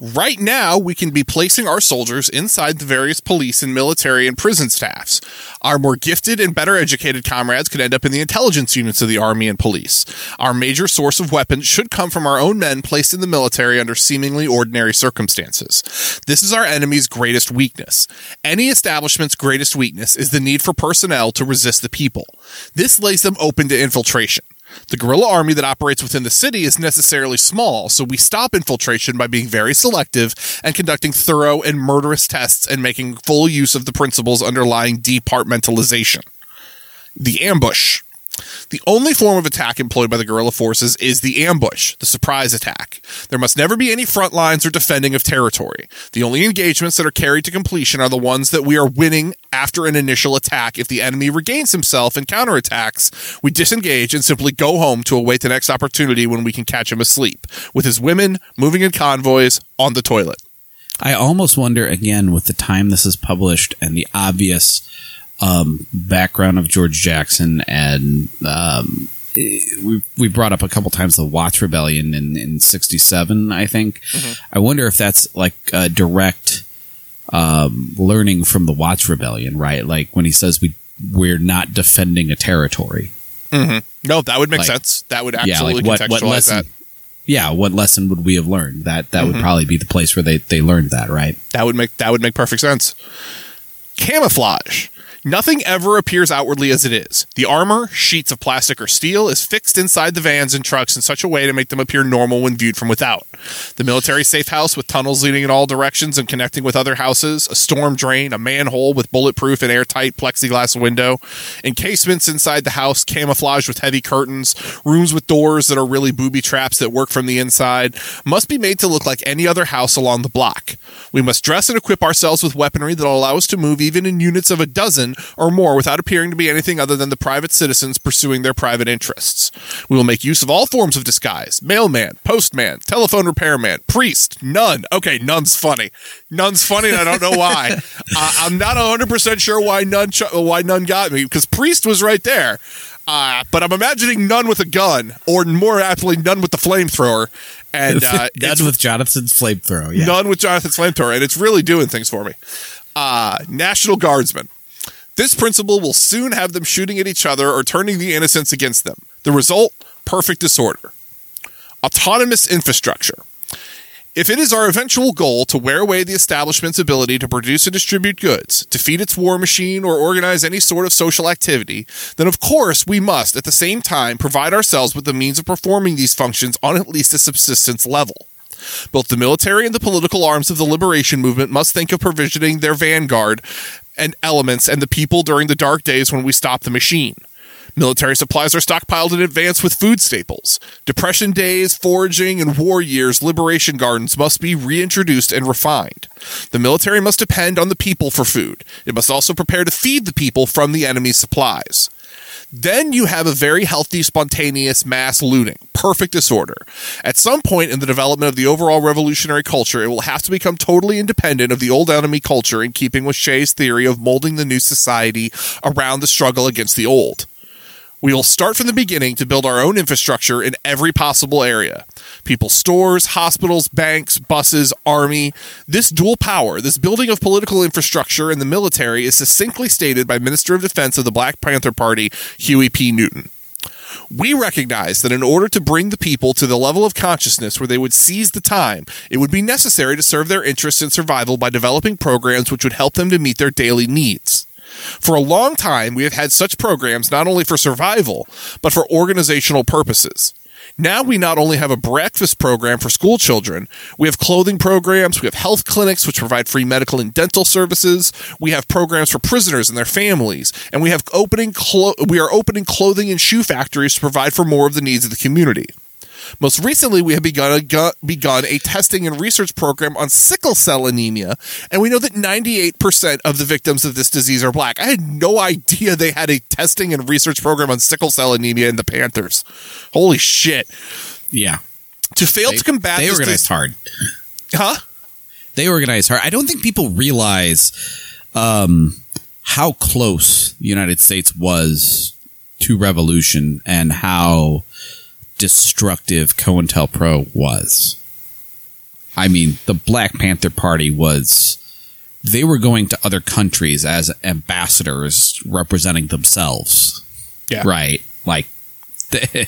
S1: Right now, we can be placing our soldiers inside the various police and military and prison staffs. Our more gifted and better educated comrades could end up in the intelligence units of the army and police. Our major source of weapons should come from our own men placed in the military under seemingly ordinary circumstances. This is our enemy's greatest weakness. Any establishment's greatest weakness is the need for personnel to resist the people. This lays them open to infiltration. The guerrilla army that operates within the city is necessarily small, so we stop infiltration by being very selective and conducting thorough and murderous tests and making full use of the principles underlying departmentalization. The ambush. The only form of attack employed by the guerrilla forces is the ambush, the surprise attack. There must never be any front lines or defending of territory. The only engagements that are carried to completion are the ones that we are winning after an initial attack. If the enemy regains himself and counterattacks, we disengage and simply go home to await the next opportunity when we can catch him asleep, with his women moving in convoys on the toilet.
S2: I almost wonder again with the time this is published and the obvious um, background of George Jackson and um, we we brought up a couple times the Watts Rebellion in in '67. I think I wonder if that's like a direct um, learning from the Watts Rebellion, right? Like when he says we we're not defending a territory.
S1: No, that would make
S2: Like-
S1: sense. That would
S2: Yeah, like what
S1: contextualize
S2: what lesson
S1: that.
S2: yeah, what lesson would we have learned? That that
S1: Mm-hmm.
S2: would probably be the place where they they learned that, right?
S1: That would make that would make perfect sense. Camouflage. Nothing ever appears outwardly as it is. The armor, sheets of plastic or steel, is fixed inside the vans and trucks in such a way to make them appear normal when viewed from without. The military safe house with tunnels leading in all directions and connecting with other houses, a storm drain, a manhole with bulletproof and airtight plexiglass window, encasements inside the house camouflaged with heavy curtains, rooms with doors that are really booby traps that work from the inside, must be made to look like any other house along the block. We must dress and equip ourselves with weaponry that will allow us to move even in units of a dozen or more without appearing to be anything other than the private citizens pursuing their private interests. We will make use of all forms of disguise mailman, postman, telephone repairman, priest, nun. Okay, nun's funny. Nun's funny, and I don't know why. <laughs> uh, I'm not 100% sure why nun, ch- why nun got me, because priest was right there. Uh, but I'm imagining nun with a gun, or more aptly, nun with the flamethrower. And <laughs> uh,
S2: Done with Jonathan's flamethrower. Yeah.
S1: Nun with Jonathan's flamethrower, and it's really doing things for me. Uh, National Guardsmen. This principle will soon have them shooting at each other or turning the innocents against them. The result perfect disorder. Autonomous infrastructure. If it is our eventual goal to wear away the establishment's ability to produce and distribute goods, defeat its war machine, or organize any sort of social activity, then of course we must, at the same time, provide ourselves with the means of performing these functions on at least a subsistence level. Both the military and the political arms of the liberation movement must think of provisioning their vanguard and elements and the people during the dark days when we stop the machine. Military supplies are stockpiled in advance with food staples. Depression days, foraging, and war years liberation gardens must be reintroduced and refined. The military must depend on the people for food. It must also prepare to feed the people from the enemy's supplies. Then you have a very healthy, spontaneous mass looting. Perfect disorder. At some point in the development of the overall revolutionary culture, it will have to become totally independent of the old enemy culture in keeping with Che's theory of molding the new society around the struggle against the old. We will start from the beginning to build our own infrastructure in every possible area. People's stores, hospitals, banks, buses, army. This dual power, this building of political infrastructure and the military is succinctly stated by Minister of Defense of the Black Panther Party, Huey P. Newton. We recognize that in order to bring the people to the level of consciousness where they would seize the time, it would be necessary to serve their interests and survival by developing programs which would help them to meet their daily needs. For a long time, we have had such programs not only for survival, but for organizational purposes. Now we not only have a breakfast program for school children, we have clothing programs, we have health clinics which provide free medical and dental services, we have programs for prisoners and their families, and we have opening clo- we are opening clothing and shoe factories to provide for more of the needs of the community. Most recently, we have begun a, gu- begun a testing and research program on sickle cell anemia, and we know that 98% of the victims of this disease are black. I had no idea they had a testing and research program on sickle cell anemia in the Panthers. Holy shit.
S2: Yeah.
S1: To fail
S2: They,
S1: to combat
S2: they organized
S1: dis-
S2: hard.
S1: Huh?
S2: They organized hard. I don't think people realize um, how close the United States was to revolution and how destructive COINTELPRO was. I mean, the Black Panther Party was. They were going to other countries as ambassadors representing themselves.
S1: Yeah.
S2: Right. Like, <laughs> the,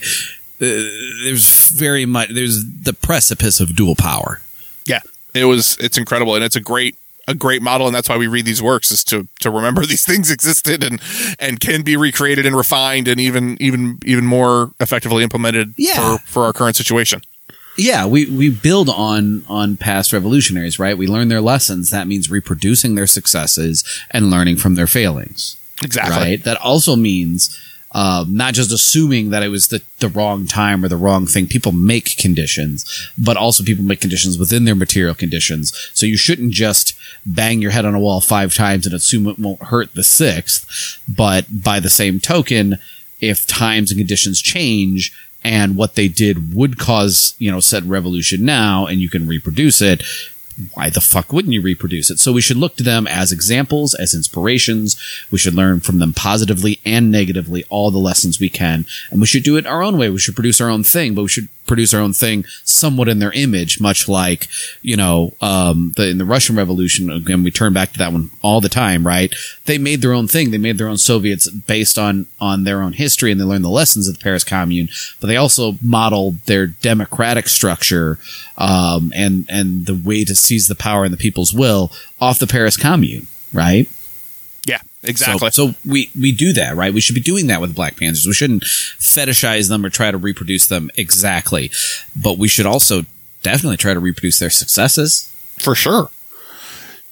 S2: there's very much, there's the precipice of dual power.
S1: Yeah. It was it's incredible and it's a great a great model and that's why we read these works is to to remember <laughs> these things existed and and can be recreated and refined and even even even more effectively implemented
S2: Yeah.
S1: for for our current situation.
S2: Yeah, we, we build on on past revolutionaries, right? We learn their lessons. That means reproducing their successes and learning from their failings,
S1: Exactly.
S2: right? That also means um, not just assuming that it was the, the wrong time or the wrong thing. People make conditions, but also people make conditions within their material conditions. So you shouldn't just bang your head on a wall five times and assume it won't hurt the sixth. But by the same token, if times and conditions change and what they did would cause, you know, said revolution now and you can reproduce it, why the fuck wouldn't you reproduce it? So we should look to them as examples, as inspirations. We should learn from them positively and negatively all the lessons we can. And we should do it our own way. We should produce our own thing, but we should produce our own thing somewhat in their image, much like, you know, um, the, in the Russian Revolution, again, we turn back to that one all the time, right? They made their own thing. They made their own Soviets based on, on their own history and they learned the lessons of the Paris Commune, but they also modeled their democratic structure, um, and, and the way to seize the power and the people's will off the Paris Commune, right?
S1: Exactly.
S2: So, so, we we do that, right? We should be doing that with Black Panthers. We shouldn't fetishize them or try to reproduce them exactly, but we should also definitely try to reproduce their successes.
S1: For sure.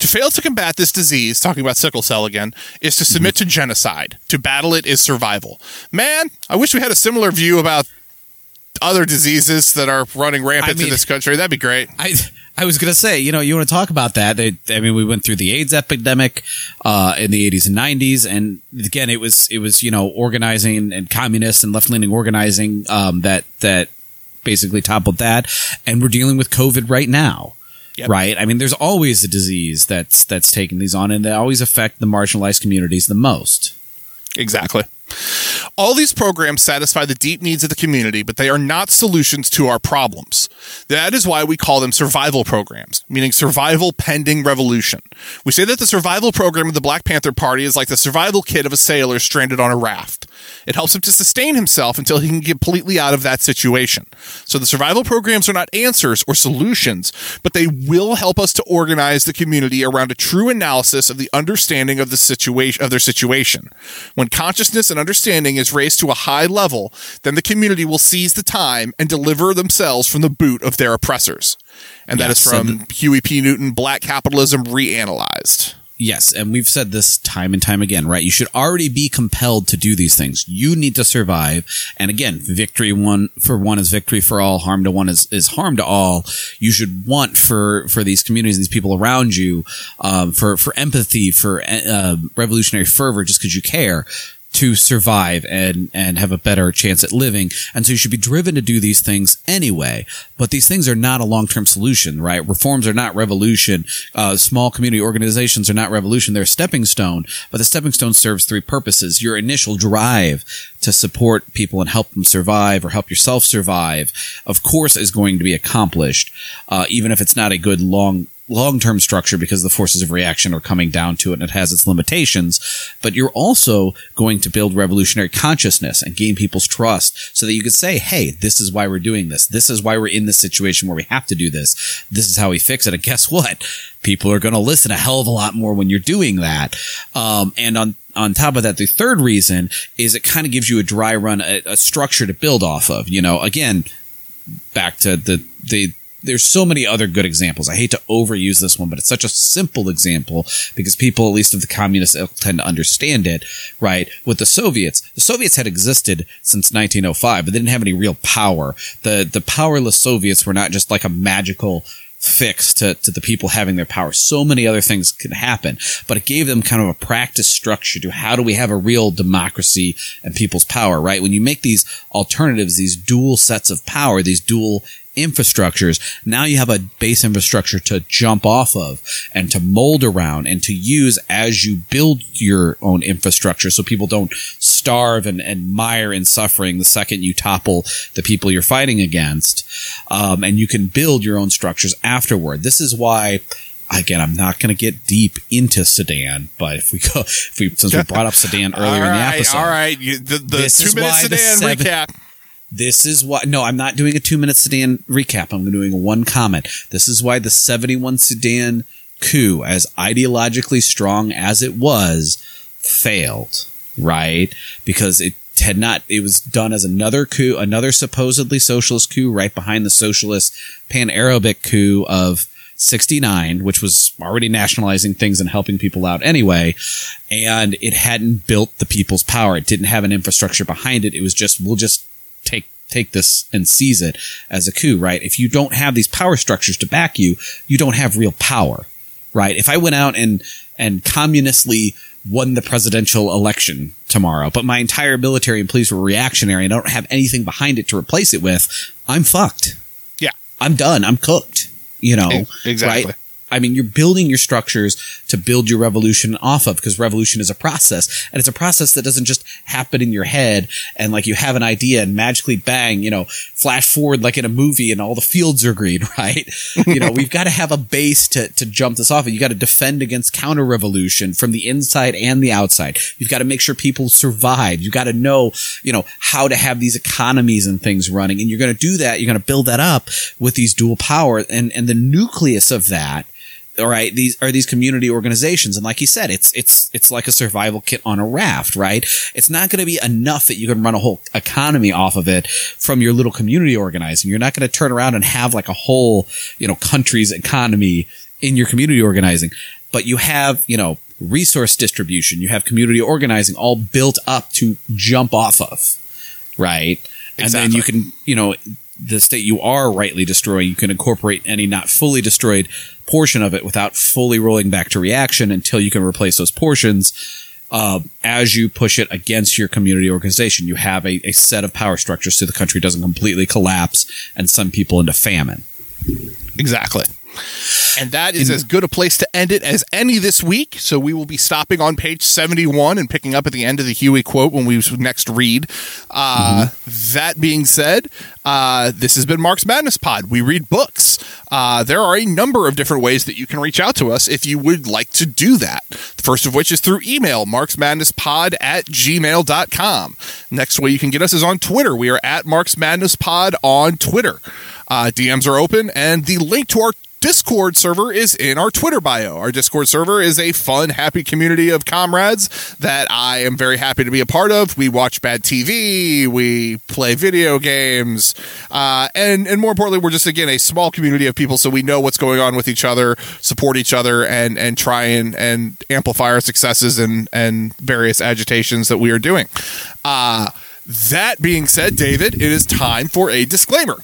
S1: To fail to combat this disease, talking about sickle cell again, is to submit mm-hmm. to genocide. To battle it is survival. Man, I wish we had a similar view about other diseases that are running rampant I mean, in this country. That'd be great.
S2: I I was going to say, you know, you want to talk about that. I mean, we went through the AIDS epidemic uh, in the 80s and 90s, and again, it was it was you know organizing and communist and left leaning organizing um, that that basically toppled that, and we're dealing with COVID right now. Yep. Right. I mean, there's always a disease that's that's taking these on, and they always affect the marginalized communities the most.
S1: Exactly. All these programs satisfy the deep needs of the community, but they are not solutions to our problems. That is why we call them survival programs, meaning survival pending revolution. We say that the survival program of the Black Panther Party is like the survival kit of a sailor stranded on a raft. It helps him to sustain himself until he can get completely out of that situation. So the survival programs are not answers or solutions, but they will help us to organize the community around a true analysis of the understanding of the situation of their situation. When consciousness and understanding is raised to a high level, then the community will seize the time and deliver themselves from the boot of their oppressors. And that is from Huey P. Newton, Black Capitalism Reanalyzed.
S2: Yes, and we've said this time and time again, right? You should already be compelled to do these things. You need to survive. And again, victory one for one is victory for all, harm to one is, is harm to all. You should want for, for these communities, these people around you, um, for, for empathy, for, uh, revolutionary fervor, just because you care to survive and and have a better chance at living. And so you should be driven to do these things anyway. But these things are not a long-term solution right? Reforms are not revolution. Uh, small community organizations are not revolution. They're a stepping stone. But the stepping stone serves three purposes. Your initial drive to support people and help them survive or help yourself survive of course is going to be accomplished uh, even if it's not a good long long term structure because the forces of reaction are coming down to it and it has its limitations. But you're also going to build revolutionary consciousness and gain people's trust so that you could say, hey, this is why we're doing this. This is why we're in this situation where we have to do this. This is how we fix it. And guess what? People are going to listen a hell of a lot more when you're doing that. Um, and on on top of that, the third reason is it kind of gives you a dry run, a, a structure to build off of. You know, again, back to the the there's so many other good examples. I hate to overuse this one, but it's such a simple example because people, at least of the communists, uh, tend to understand it, right? With the Soviets, the Soviets had existed since 1905, but they didn't have any real power. The, the powerless Soviets were not just like a magical fix to, to the people having their power. So many other things can happen, but it gave them kind of a practice structure to how do we have a real democracy and people's power, right? When you make these alternatives, these dual sets of power, these dual infrastructures. Now you have a base infrastructure to jump off of and to mold around and to use as you build your own infrastructure so people don't starve and, and mire in suffering the second you topple the people you're fighting against. Um, and you can build your own structures afterward. This is why again, I'm not going to get deep into Sudan, but if we go, if we since we <laughs> brought up Sudan earlier
S1: right,
S2: in the episode,
S1: all right, you, the, the two minute Sudan seven, recap.
S2: This is why, no, I'm not doing a two minute Sudan recap. I'm doing one comment. This is why the 71 Sudan coup, as ideologically strong as it was, failed, right? Because it had not, it was done as another coup, another supposedly socialist coup right behind the socialist pan Arabic coup of 69, which was already nationalizing things and helping people out anyway. And it hadn't built the people's power. It didn't have an infrastructure behind it. It was just, we'll just take take this and seize it as a coup, right? If you don't have these power structures to back you, you don't have real power, right? If I went out and and communistly won the presidential election tomorrow, but my entire military and police were reactionary and I don't have anything behind it to replace it with, I'm fucked.
S1: Yeah.
S2: I'm done. I'm cooked. You know,
S1: exactly.
S2: Right? I mean, you're building your structures to build your revolution off of because revolution is a process and it's a process that doesn't just happen in your head and like you have an idea and magically bang, you know, flash forward like in a movie and all the fields are green, <laughs> right? you know, we've got to have a base to, to jump this off of. You got to defend against counter revolution from the inside and the outside. You've got to make sure people survive. You got to know, you know, how to have these economies and things running. And you're going to do that. You're going to build that up with these dual power and, and the nucleus of that all right these are these community organizations. And like you said it's it's it's like a survival kit on a raft right? It's not going to be enough that you can run a whole economy off of it from your little community organizing. You're not going to turn around and have like a whole you know country's economy in your community organizing. But you have you know resource distribution. You have community organizing all built up to jump off of right? Exactly. and then you can you know the state you are rightly destroying you can incorporate any not fully destroyed portion of it without fully rolling back to reaction until you can replace those portions uh, as you push it against your community organization you have a, a set of power structures so the country doesn't completely collapse and send people into famine
S1: Exactly. And that is as good a place to end it as any this week. So we will be stopping on page 71 and picking up at the end of the Huey quote when we next read. Uh, That being said, uh, this has been Marx Madness Pod. We read books. Uh, there are a number of different ways that you can reach out to us if you would like to do that. The first of which is through email, marxmadnesspod at gmail.com. Next way you can get us is on Twitter. We are at Marx Madness Pod on Twitter. Uh, DMs are open, and the link to our Discord server is in our Twitter bio. Our Discord server is a fun, happy community of comrades that I am very happy to be a part of. We watch bad TV, we play video games, uh, and and more importantly, we're just again a small community of people, so we know what's going on with each other, support each other, and and try and and amplify our successes and and various agitations that we are doing. Uh, that being said, David, it is time for a disclaimer.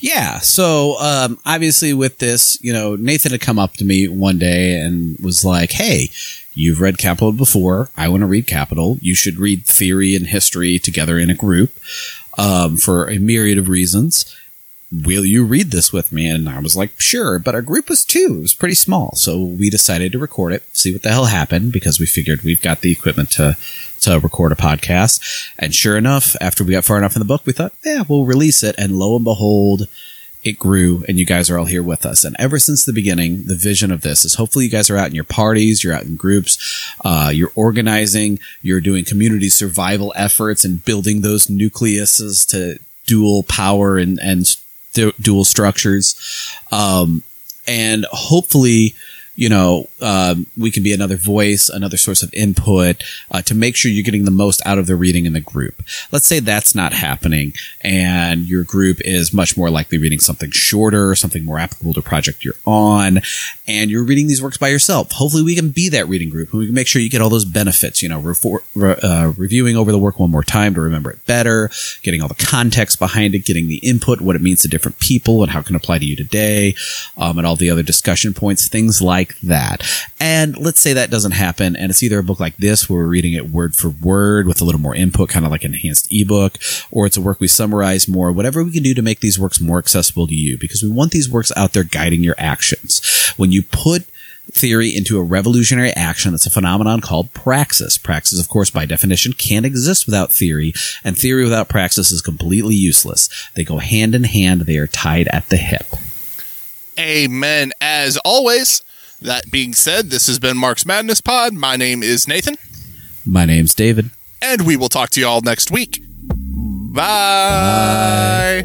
S2: Yeah. So, um, obviously with this, you know, Nathan had come up to me one day and was like, Hey, you've read Capital before. I want to read Capital. You should read theory and history together in a group, um, for a myriad of reasons. Will you read this with me? And I was like, sure. But our group was two. It was pretty small. So we decided to record it, see what the hell happened because we figured we've got the equipment to, to record a podcast. And sure enough, after we got far enough in the book, we thought, yeah, we'll release it. And lo and behold, it grew and you guys are all here with us. And ever since the beginning, the vision of this is hopefully you guys are out in your parties, you're out in groups, uh, you're organizing, you're doing community survival efforts and building those nucleuses to dual power and, and du- dual structures. Um, and hopefully, you know, um, we can be another voice, another source of input uh, to make sure you're getting the most out of the reading in the group. Let's say that's not happening, and your group is much more likely reading something shorter, something more applicable to project you're on, and you're reading these works by yourself. Hopefully, we can be that reading group, and we can make sure you get all those benefits. You know, refor- re- uh, reviewing over the work one more time to remember it better, getting all the context behind it, getting the input, what it means to different people, and how it can apply to you today, um, and all the other discussion points, things like that. And let's say that doesn't happen, and it's either a book like this where we're reading it word for word with a little more input, kind of like an enhanced ebook, or it's a work we summarize more, whatever we can do to make these works more accessible to you, because we want these works out there guiding your actions. When you put theory into a revolutionary action that's a phenomenon called praxis. Praxis, of course, by definition, can't exist without theory, and theory without praxis is completely useless. They go hand in hand, they are tied at the hip.
S1: Amen. As always, that being said, this has been Marx Madness Pod. My name is Nathan,
S2: My name's David.
S1: and we will talk to you all next week. Bye.